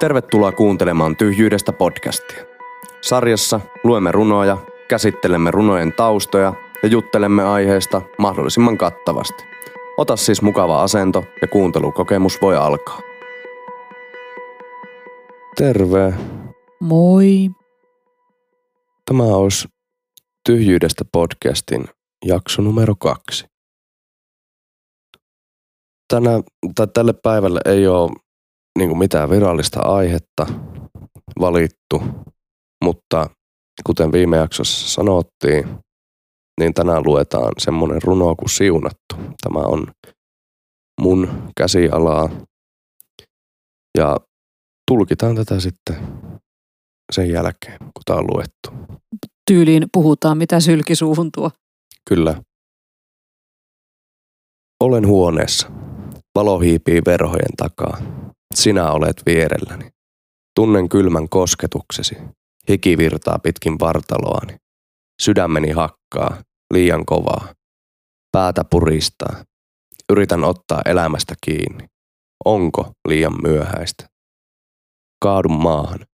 Tervetuloa kuuntelemaan Tyhjyydestä podcastia. Sarjassa luemme runoja, käsittelemme runojen taustoja ja juttelemme aiheesta mahdollisimman kattavasti. Ota siis mukava asento ja kuuntelukokemus voi alkaa. Terve. Moi. Tämä olisi Tyhjyydestä podcastin jakso numero kaksi. Tänä, tai tälle päivälle ei ole niin kuin mitään virallista aihetta valittu, mutta kuten viime jaksossa sanottiin, niin tänään luetaan semmoinen runo kuin Siunattu. Tämä on mun käsialaa ja tulkitaan tätä sitten sen jälkeen, kun tämä on luettu. Tyyliin puhutaan, mitä sylki suuhun tuo. Kyllä. Olen huoneessa. Valo hiipii verhojen takaa. Sinä olet vierelläni. Tunnen kylmän kosketuksesi. Hiki virtaa pitkin vartaloani. Sydämeni hakkaa, liian kovaa. Päätä puristaa. Yritän ottaa elämästä kiinni. Onko liian myöhäistä? Kaadun maahan.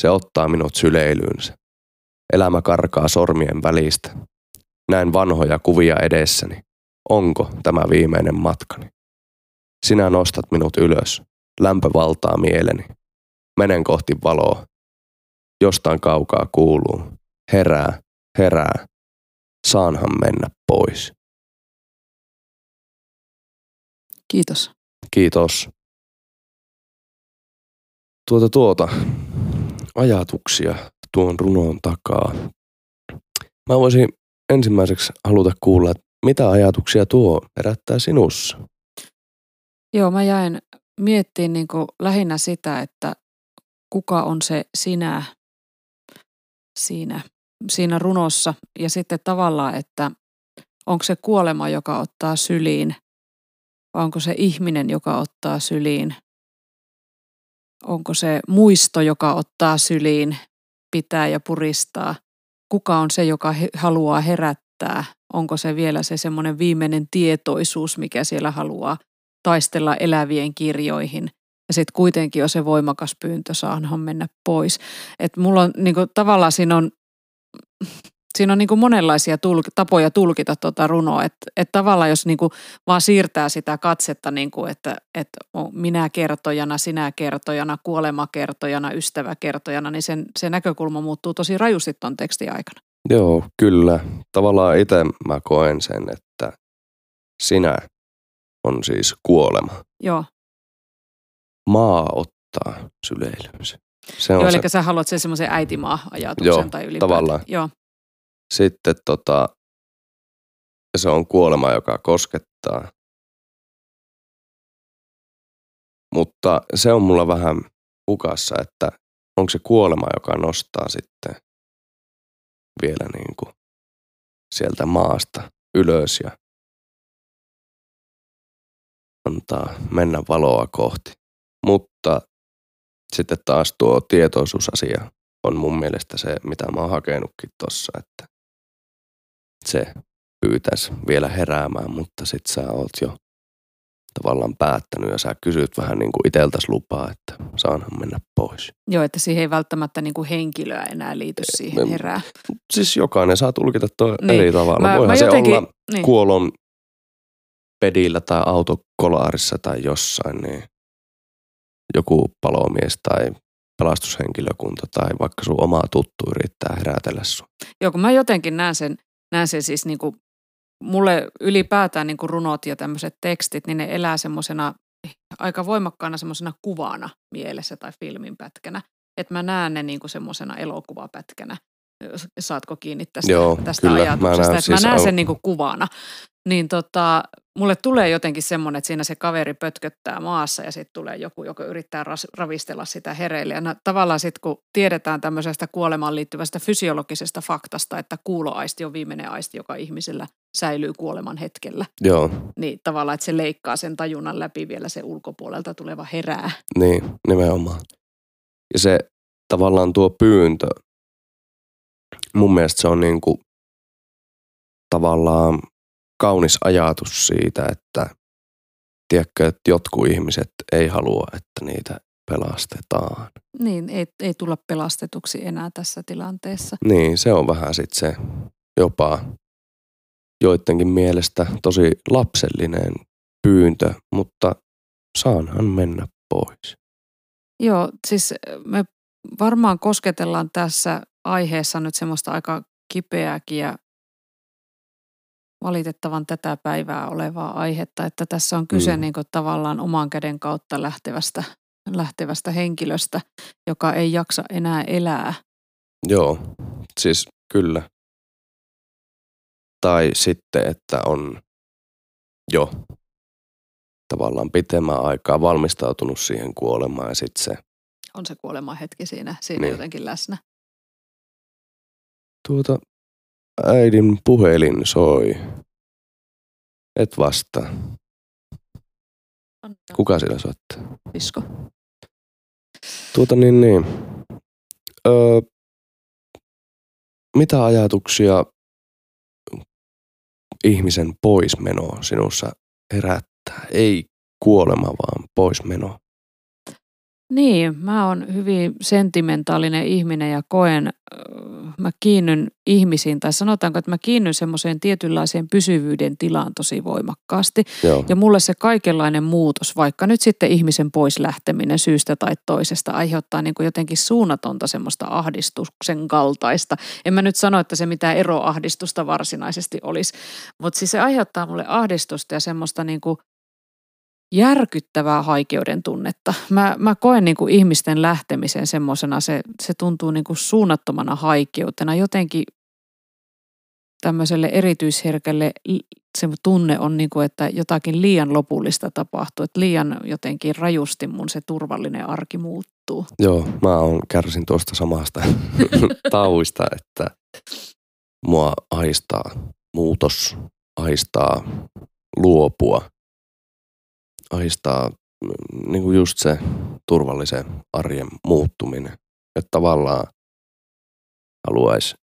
Se ottaa minut syleilyynsä. Elämä karkaa sormien välistä. Näen vanhoja kuvia edessäni. Onko tämä viimeinen matkani? Sinä nostat minut ylös. Lämpö valtaa mieleni. Menen kohti valoa. Jostain kaukaa kuuluu. Herää, herää. Saanhan mennä pois. Kiitos. Kiitos. Tuota tuota, ajatuksia tuon runon takaa. Mä voisin ensimmäiseksi haluta kuulla, että mitä ajatuksia tuo herättää sinussa? Joo, mä jäin miettimään niin kuin lähinnä sitä, että kuka on se sinä siinä, siinä runossa. Ja sitten tavallaan, että onko se kuolema, joka ottaa syliin, vai onko se ihminen, joka ottaa syliin. Onko se muisto, joka ottaa syliin, pitää ja puristaa. Kuka on se, joka haluaa herättää? Onko se vielä se semmoinen viimeinen tietoisuus, mikä siellä haluaa taistella elävien kirjoihin. Ja sitten kuitenkin on se voimakas pyyntö, saanhan mennä pois. Että mulla on niinku, tavallaan siinä on, siinä on niinku monenlaisia tulk, tapoja tulkita tuota runoa. Että et tavallaan jos niinku vaan siirtää sitä katsetta, niinku, että et minä kertojana, sinä kertojana, kuolema kertojana, ystävä kertojana, niin sen, se näkökulma muuttuu tosi rajusti tuon tekstin aikana. Joo, kyllä. Tavallaan itse mä koen sen, että sinä on siis kuolema. Joo. Maa ottaa syleilyynsä. Se on Joo, se... eli sä haluat sen semmoisen äitimaa-ajatuksen Joo, tai ylipäätään. tavallaan. Joo. Sitten tota, se on kuolema, joka koskettaa. Mutta se on mulla vähän hukassa, että onko se kuolema, joka nostaa sitten vielä niin kuin sieltä maasta ylös ja antaa mennä valoa kohti. Mutta sitten taas tuo tietoisuusasia on mun mielestä se, mitä mä oon hakenutkin tossa, että se pyytäisi vielä heräämään, mutta sit sä oot jo tavallaan päättänyt ja sä kysyt vähän niin kuin iteltäs lupaa, että saanhan mennä pois. Joo, että siihen ei välttämättä niin kuin henkilöä enää liity siihen herää. Siis jokainen saa tulkita tuo niin. eri tavalla. Mä, Voihan mä se jotenkin, olla niin. kuolon pedillä tai autokolaarissa tai jossain, niin joku palomies tai pelastushenkilökunta tai vaikka sun oma tuttu yrittää herätellä sun. Joo, kun mä jotenkin näen sen, näen sen siis niin kuin, mulle ylipäätään niin kuin runot ja tämmöiset tekstit, niin ne elää semmoisena aika voimakkaana semmoisena kuvana mielessä tai filmin pätkänä. Että mä näen ne niin kuin semmoisena elokuvapätkänä. Saatko kiinni tästä, Joo, tästä kyllä. ajatuksesta? Mä näen, siis mä näen sen niin kuin kuvana. Niin tota, mulle tulee jotenkin semmoinen, että siinä se kaveri pötköttää maassa ja sitten tulee joku, joka yrittää ras, ravistella sitä hereille. Ja tavallaan sitten kun tiedetään tämmöisestä kuolemaan liittyvästä fysiologisesta faktasta, että kuuloaisti on viimeinen aisti, joka ihmisellä säilyy kuoleman hetkellä. Joo, Niin tavallaan, että se leikkaa sen tajunnan läpi vielä se ulkopuolelta tuleva herää. niin nimenomaan. Ja se tavallaan tuo pyyntö, mun mielestä se on niin kuin tavallaan kaunis ajatus siitä, että tiedätkö, että jotkut ihmiset ei halua, että niitä pelastetaan. Niin, ei, ei tulla pelastetuksi enää tässä tilanteessa. Niin, se on vähän sitten se jopa joidenkin mielestä tosi lapsellinen pyyntö, mutta saanhan mennä pois. Joo, siis me varmaan kosketellaan tässä aiheessa nyt semmoista aika kipeääkin ja valitettavan tätä päivää olevaa aihetta, että tässä on kyse mm. niin kuin tavallaan oman käden kautta lähtevästä, lähtevästä henkilöstä, joka ei jaksa enää elää. Joo, siis kyllä. Tai sitten, että on jo tavallaan pitemmän aikaa valmistautunut siihen kuolemaan ja sitten se... On se kuolema hetki siinä, siinä niin. jotenkin läsnä. Tuota, äidin puhelin soi. Et vastaa. Kuka sillä soittaa? Visko. Tuota niin, niin. Öö, mitä ajatuksia ihmisen poismeno sinussa herättää? Ei kuolema, vaan poismeno. Niin, mä oon hyvin sentimentaalinen ihminen ja koen, mä kiinnyn ihmisiin, tai sanotaanko, että mä kiinnyn semmoiseen tietynlaiseen pysyvyyden tilaan tosi voimakkaasti. Joo. Ja mulle se kaikenlainen muutos, vaikka nyt sitten ihmisen pois lähteminen syystä tai toisesta, aiheuttaa niin kuin jotenkin suunnatonta semmoista ahdistuksen kaltaista. En mä nyt sano, että se mitään eroahdistusta varsinaisesti olisi, mutta siis se aiheuttaa mulle ahdistusta ja semmoista niin kuin järkyttävää haikeuden tunnetta. Mä, mä koen niin kuin ihmisten lähtemisen semmoisena, se, se tuntuu niin kuin suunnattomana haikeutena. Jotenkin tämmöiselle erityisherkälle se tunne on, niin kuin, että jotakin liian lopullista tapahtuu. Että liian jotenkin rajusti mun se turvallinen arki muuttuu. Joo, mä oon kärsin tuosta samasta tauista, että mua aistaa muutos, aistaa luopua – ahistaa mm, niin kuin just se turvallisen arjen muuttuminen. Että tavallaan haluaisi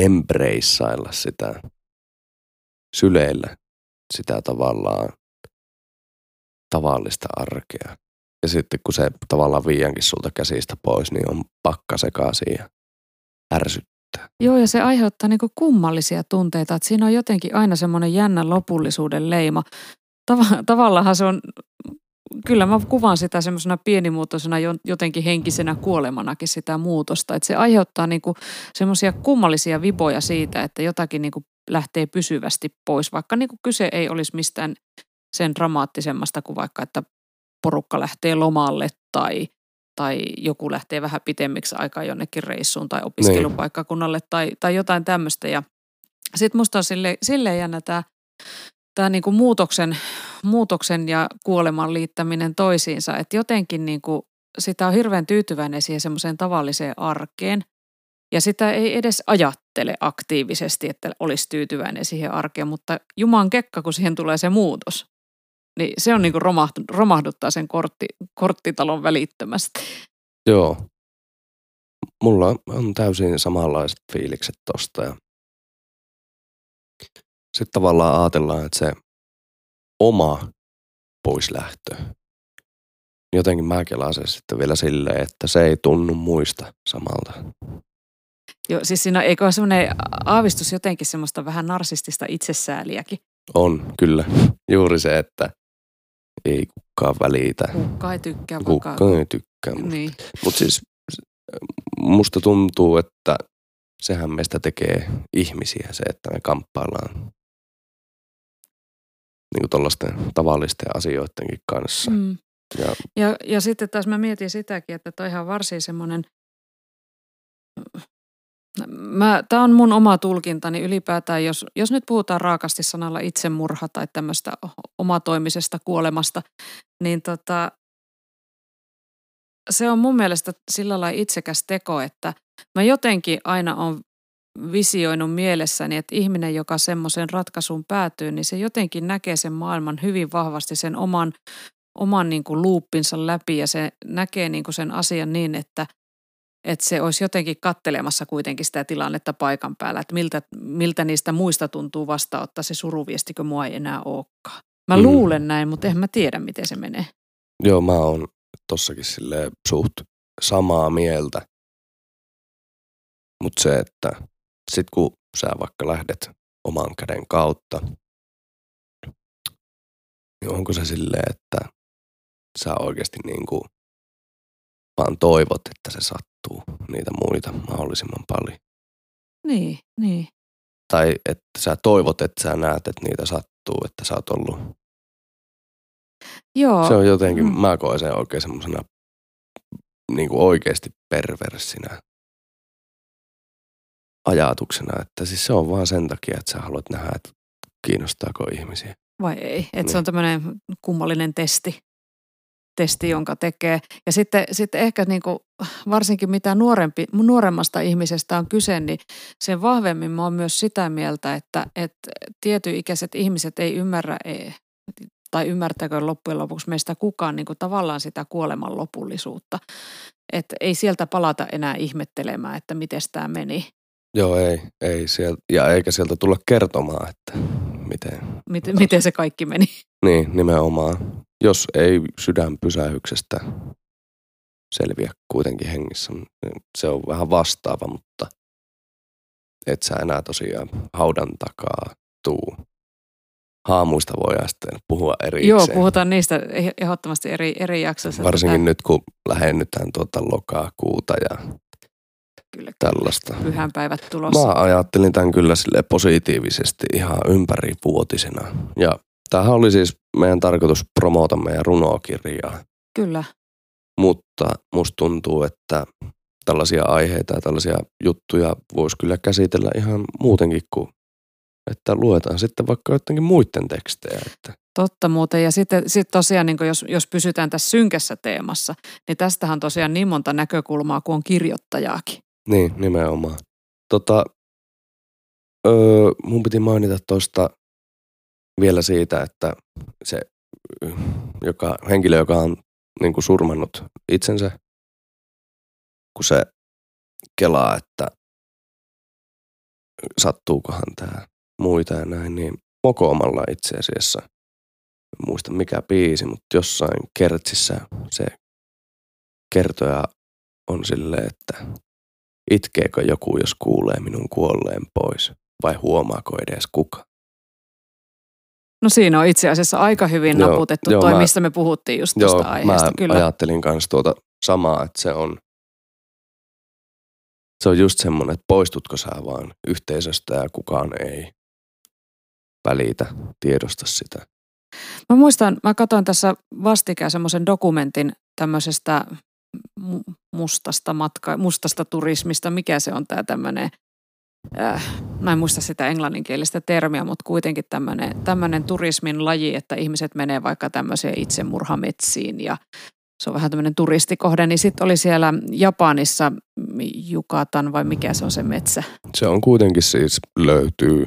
embraceilla sitä syleillä sitä tavallaan tavallista arkea. Ja sitten kun se tavallaan viiankin sulta käsistä pois, niin on pakka sekaisin ja ärsyttää. Joo, ja se aiheuttaa niinku kummallisia tunteita, että siinä on jotenkin aina semmoinen jännä lopullisuuden leima tav- tavallaan se on, kyllä mä kuvaan sitä semmoisena pienimuotoisena jotenkin henkisenä kuolemanakin sitä muutosta. Että se aiheuttaa niinku semmoisia kummallisia vipoja siitä, että jotakin niinku lähtee pysyvästi pois, vaikka niinku kyse ei olisi mistään sen dramaattisemmasta kuin vaikka, että porukka lähtee lomalle tai, tai joku lähtee vähän pitemmiksi aikaa jonnekin reissuun tai opiskelupaikkakunnalle tai, tai jotain tämmöistä. Ja sitten musta on sille, silleen jännä tämä tämä niin kuin muutoksen, muutoksen ja kuoleman liittäminen toisiinsa. Että jotenkin niin kuin sitä on hirveän tyytyväinen siihen semmoiseen tavalliseen arkeen. Ja sitä ei edes ajattele aktiivisesti, että olisi tyytyväinen siihen arkeen, mutta juman kekka, kun siihen tulee se muutos. Niin se on niin kuin romahduttaa sen kortti, korttitalon välittömästi. Joo. Mulla on täysin samanlaiset fiilikset tosta ja sitten tavallaan ajatellaan, että se oma poislähtö, jotenkin mä kelaan sitten vielä silleen, että se ei tunnu muista samalta. Joo, siis siinä eikö ole semmoinen aavistus jotenkin semmoista vähän narsistista itsesääliäkin? On, kyllä. Juuri se, että ei kukaan välitä. Kukaan ei tykkää. Kukaan vaikka... ei tykkää. Mutta niin. mut siis musta tuntuu, että sehän meistä tekee ihmisiä se, että me kamppaillaan niin kuin tavallisten asioidenkin kanssa. Mm. Ja, ja, ja sitten taas mä mietin sitäkin, että toi ihan varsin semmoinen, Tämä on mun oma tulkintani ylipäätään, jos, jos nyt puhutaan raakasti sanalla itsemurha tai tämmöistä omatoimisesta kuolemasta, niin tota, se on mun mielestä sillä lailla itsekäs teko, että mä jotenkin aina on visioinut mielessäni, että ihminen, joka semmoisen ratkaisuun päätyy, niin se jotenkin näkee sen maailman hyvin vahvasti sen oman, oman niin kuin luuppinsa läpi ja se näkee niin kuin sen asian niin, että, että se olisi jotenkin kattelemassa kuitenkin sitä tilannetta paikan päällä, että miltä, miltä niistä muista tuntuu vastaanottaa se suruviesti, kun mua ei enää olekaan. Mä mm. luulen näin, mutta en mä tiedä, miten se menee. Joo, mä oon tossakin sille suht samaa mieltä. Mutta se, että sit kun sä vaikka lähdet oman käden kautta, niin onko se silleen, että sä oikeasti niin kuin vaan toivot, että se sattuu niitä muita mahdollisimman paljon. Niin, niin. Tai että sä toivot, että sä näet, että niitä sattuu, että sä oot ollut. Joo. Se on jotenkin, Mm. mä koen sen oikein semmosena niin kuin oikeasti perversinä ajatuksena, että siis se on vaan sen takia, että sä haluat nähdä, että kiinnostaako ihmisiä. Vai ei? Että Niin. se on tämmöinen kummallinen testi, testi, jonka tekee. Ja sitten, sitten ehkä niin kuin, varsinkin mitä nuorempi, nuoremmasta ihmisestä on kyse, niin sen vahvemmin mä oon myös sitä mieltä, että, että tietyikäiset ihmiset ei ymmärrä, ei, tai ymmärtääkö loppujen lopuksi meistä kukaan niin kuin tavallaan sitä kuoleman lopullisuutta. Että ei sieltä palata enää ihmettelemään, että miten tämä meni, Joo, ei, ei sieltä, ja eikä sieltä tulla kertomaan, että miten. miten, miten se kaikki meni. Niin, nimenomaan. Jos ei sydänpysähyksestä selviä kuitenkin hengissä, niin se on vähän vastaava, mutta et sä enää tosiaan haudan takaa tuu. Haamuista voidaan sitten puhua erikseen. Joo, puhutaan niistä ehdottomasti eri, eri jaksoissa. Varsinkin Tätä- nyt, kun lähennytään tuota lokakuuta ja Kyllä, tällaista. pyhänpäivät tulossa. Mä ajattelin tämän kyllä sille positiivisesti ihan ympärivuotisena. Ja tämähän oli siis meidän tarkoitus promota meidän runokirjaa. Kyllä, Mutta musta tuntuu, että tällaisia aiheita ja tällaisia juttuja voisi kyllä käsitellä ihan muutenkin kuin, että luetaan sitten vaikka jotenkin muiden tekstejä. Että totta muuten. Ja sitten sit tosiaan, niin jos, jos pysytään tässä synkässä teemassa, niin tästähän on tosiaan niin monta näkökulmaa, kuin on kirjoittajaakin. Niin, nimenomaan. Tota, öö, mun piti mainita tuosta vielä siitä, että se joka, henkilö, joka on niin kuin surmannut itsensä, kun se kelaa, että sattuukohan tämä muita ja näin, niin mokoomalla itse asiassa, en muista mikä biisi, mutta jossain kertsissä se kertoja on silleen, että itkeekö joku, jos kuulee minun kuolleen pois, vai huomaako edes kuka. No siinä on itse asiassa aika hyvin Joo, naputettu joo, toi, mä- mistä me puhuttiin just Joo, tuosta aiheesta. mä Kyllä, ajattelin kanssa tuota samaa, että se on, se on just semmoinen, että poistutko sä vaan yhteisöstä ja kukaan ei välitä, tiedosta sitä. Mä muistan, mä katsoin tässä vastikään semmoisen dokumentin tämmöisestä mustasta matka, mustasta turismista, mikä se on tämä tämmöinen, äh, mä en muista sitä englanninkielistä termiä, mutta kuitenkin tämmöinen, turismin laji, että ihmiset menee vaikka tämmöiseen itsemurhametsiin ja se on vähän tämmöinen turistikohde, niin sitten oli siellä Japanissa Jukatan vai mikä se on se metsä. Se on kuitenkin siis löytyy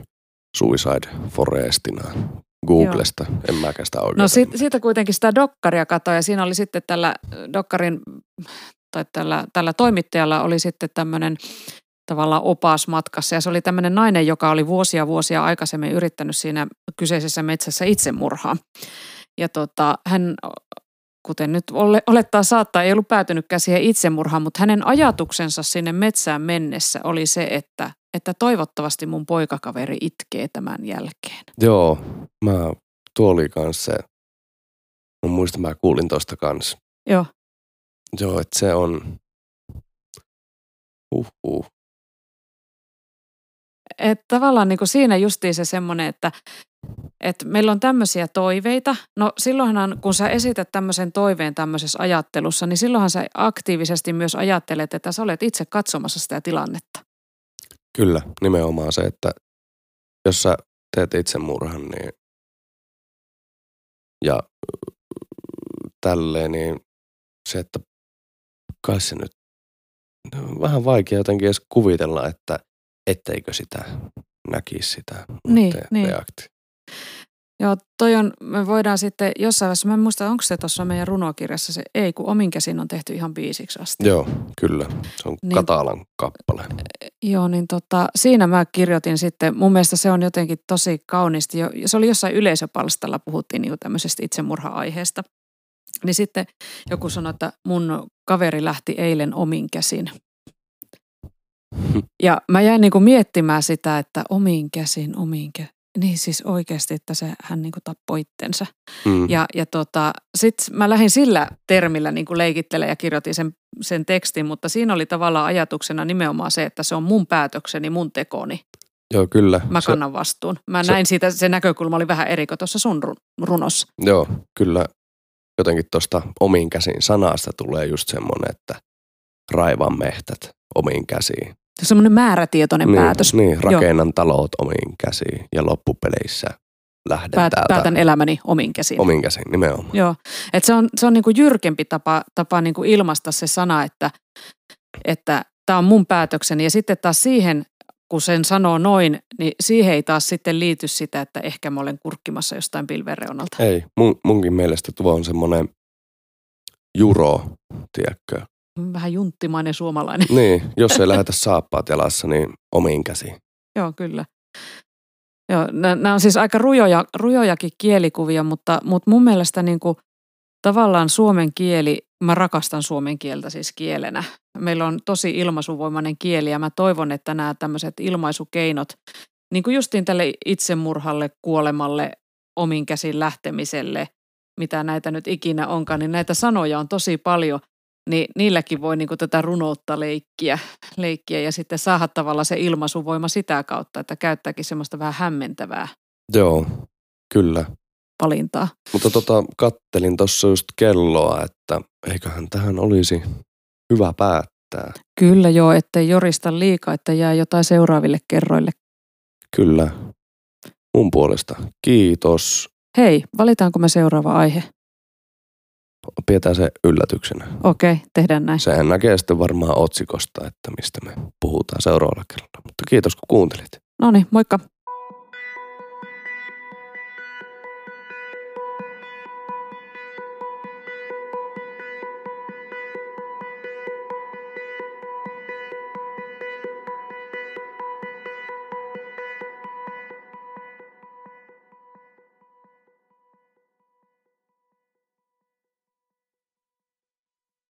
Suicide Forestina Googlesta. Joo. En mäkään sitä oikein. No sit, siitä kuitenkin sitä dokkaria katsoin ja siinä oli sitten tällä dokkarin tai tällä, tällä toimittajalla oli sitten tämmöinen tavallaan opas matkassa ja se oli tämmöinen nainen, joka oli vuosia vuosia aikaisemmin yrittänyt siinä kyseisessä metsässä itsemurhaa. Ja tota, hän, kuten nyt ole- olettaa saattaa, ei ollut päätynytkään siihen itsemurhaan, mutta hänen ajatuksensa sinne metsään mennessä oli se, että, että toivottavasti mun poikakaveri itkee tämän jälkeen. Joo, mä, tuo oli kans se, mä muistan mä kuulin tosta kans. Joo. Joo, että se on, uh, uh. Että tavallaan niin kuin siinä justiin se semmoinen, että, että meillä on tämmöisiä toiveita. No silloinhan, kun sä esität tämmöisen toiveen tämmöisessä ajattelussa, niin silloinhan sä aktiivisesti myös ajattelet, että sä olet itse katsomassa sitä tilannetta. Kyllä, nimenomaan se, että jos sä teet itsemurhan, niin ja tälleen, niin se, että kai se nyt on vähän vaikea jotenkin edes kuvitella, että etteikö sitä näkisi sitä Niin, niin. reaktio. Joo, toi on, me voidaan sitten jossain vaiheessa, mä en muista, onko se tuossa meidän runokirjassa se, ei kun omin käsin on tehty ihan biisiksi asti. Joo, kyllä. Se on Niin. Katalan kappale. Joo, niin tota, siinä mä kirjoitin sitten, mun mielestä se on jotenkin tosi kauniisti. Jo, se oli jossain yleisöpalstalla, puhuttiin niin tämmöisestä itsemurha-aiheesta. Niin sitten joku sanoi, että mun kaveri lähti eilen omin käsin. Ja mä jäin niin kuin miettimään sitä, että omiin käsin, omiin käsin. Niin siis oikeasti, että se, hän niin kuin tappoi itsensä. Mm. Ja, ja tota, sitten mä lähdin sillä termillä niin leikittele ja kirjoitin sen, sen tekstin, mutta siinä oli tavallaan ajatuksena nimenomaan se, että se on mun päätökseni, mun tekoni. Joo, kyllä. Mä Se- kannan vastuun. Mä se- näin siitä, se näkökulma oli vähän eri kuin tuossa sun ru- runossa. Joo, kyllä jotenkin tuosta omiin käsiin sanasta tulee just semmoinen, että raivan mehtät omiin käsiin. Semmoinen määrätietoinen niin, päätös. Niin, rakennan talot omiin käsiin ja loppupeleissä lähden Päät, täältä päätän elämäni omin käsin. omiin käsiin nimenomaan. Joo, että se on, se on niinku jyrkempi tapa, tapa niinku ilmaista se sana, että että tämä on mun päätökseni. Ja sitten taas siihen, kun sen sanoo noin, niin siihen ei taas sitten liity sitä, että ehkä mä olen kurkkimassa jostain pilven reunalta. Ei, mun, munkin mielestä tuo on semmoinen juro, tiedätkö? Vähän junttimainen suomalainen. Niin, jos ei lähetä saappaat jalassa, niin omiin käsiin. Joo, kyllä. Joo, nämä on siis aika rujoja, rujojakin kielikuvia, mutta, mutta mun mielestä niin kuin, tavallaan suomen kieli, mä rakastan suomen kieltä siis kielenä. Meillä on tosi ilmaisuvoimainen kieli ja mä toivon, että nämä tämmöiset ilmaisukeinot, niin kuin justiin tälle itsemurhalle, kuolemalle, omin käsin lähtemiselle, mitä näitä nyt ikinä onkaan, niin näitä sanoja on tosi paljon, niin niilläkin voi niin kuin tätä runoutta leikkiä, leikkiä ja sitten saada tavallaan se ilmaisuvoima sitä kautta, että käyttääkin semmoista vähän hämmentävää Joo, kyllä. valintaa. Mutta tota, kattelin tuossa just kelloa, että eiköhän tähän olisi hyvä päättää. Kyllä joo, ettei jorista liikaa, että jää jotain seuraaville kerroille. Kyllä. Mun puolesta. Kiitos. Hei, valitaanko me seuraava aihe? Pidetään se yllätyksenä. Okei, tehdään näin. Sehän näkee sitten varmaan otsikosta, että mistä me puhutaan seuraavalla kerralla. Mutta kiitos kun kuuntelit. No niin, moikka.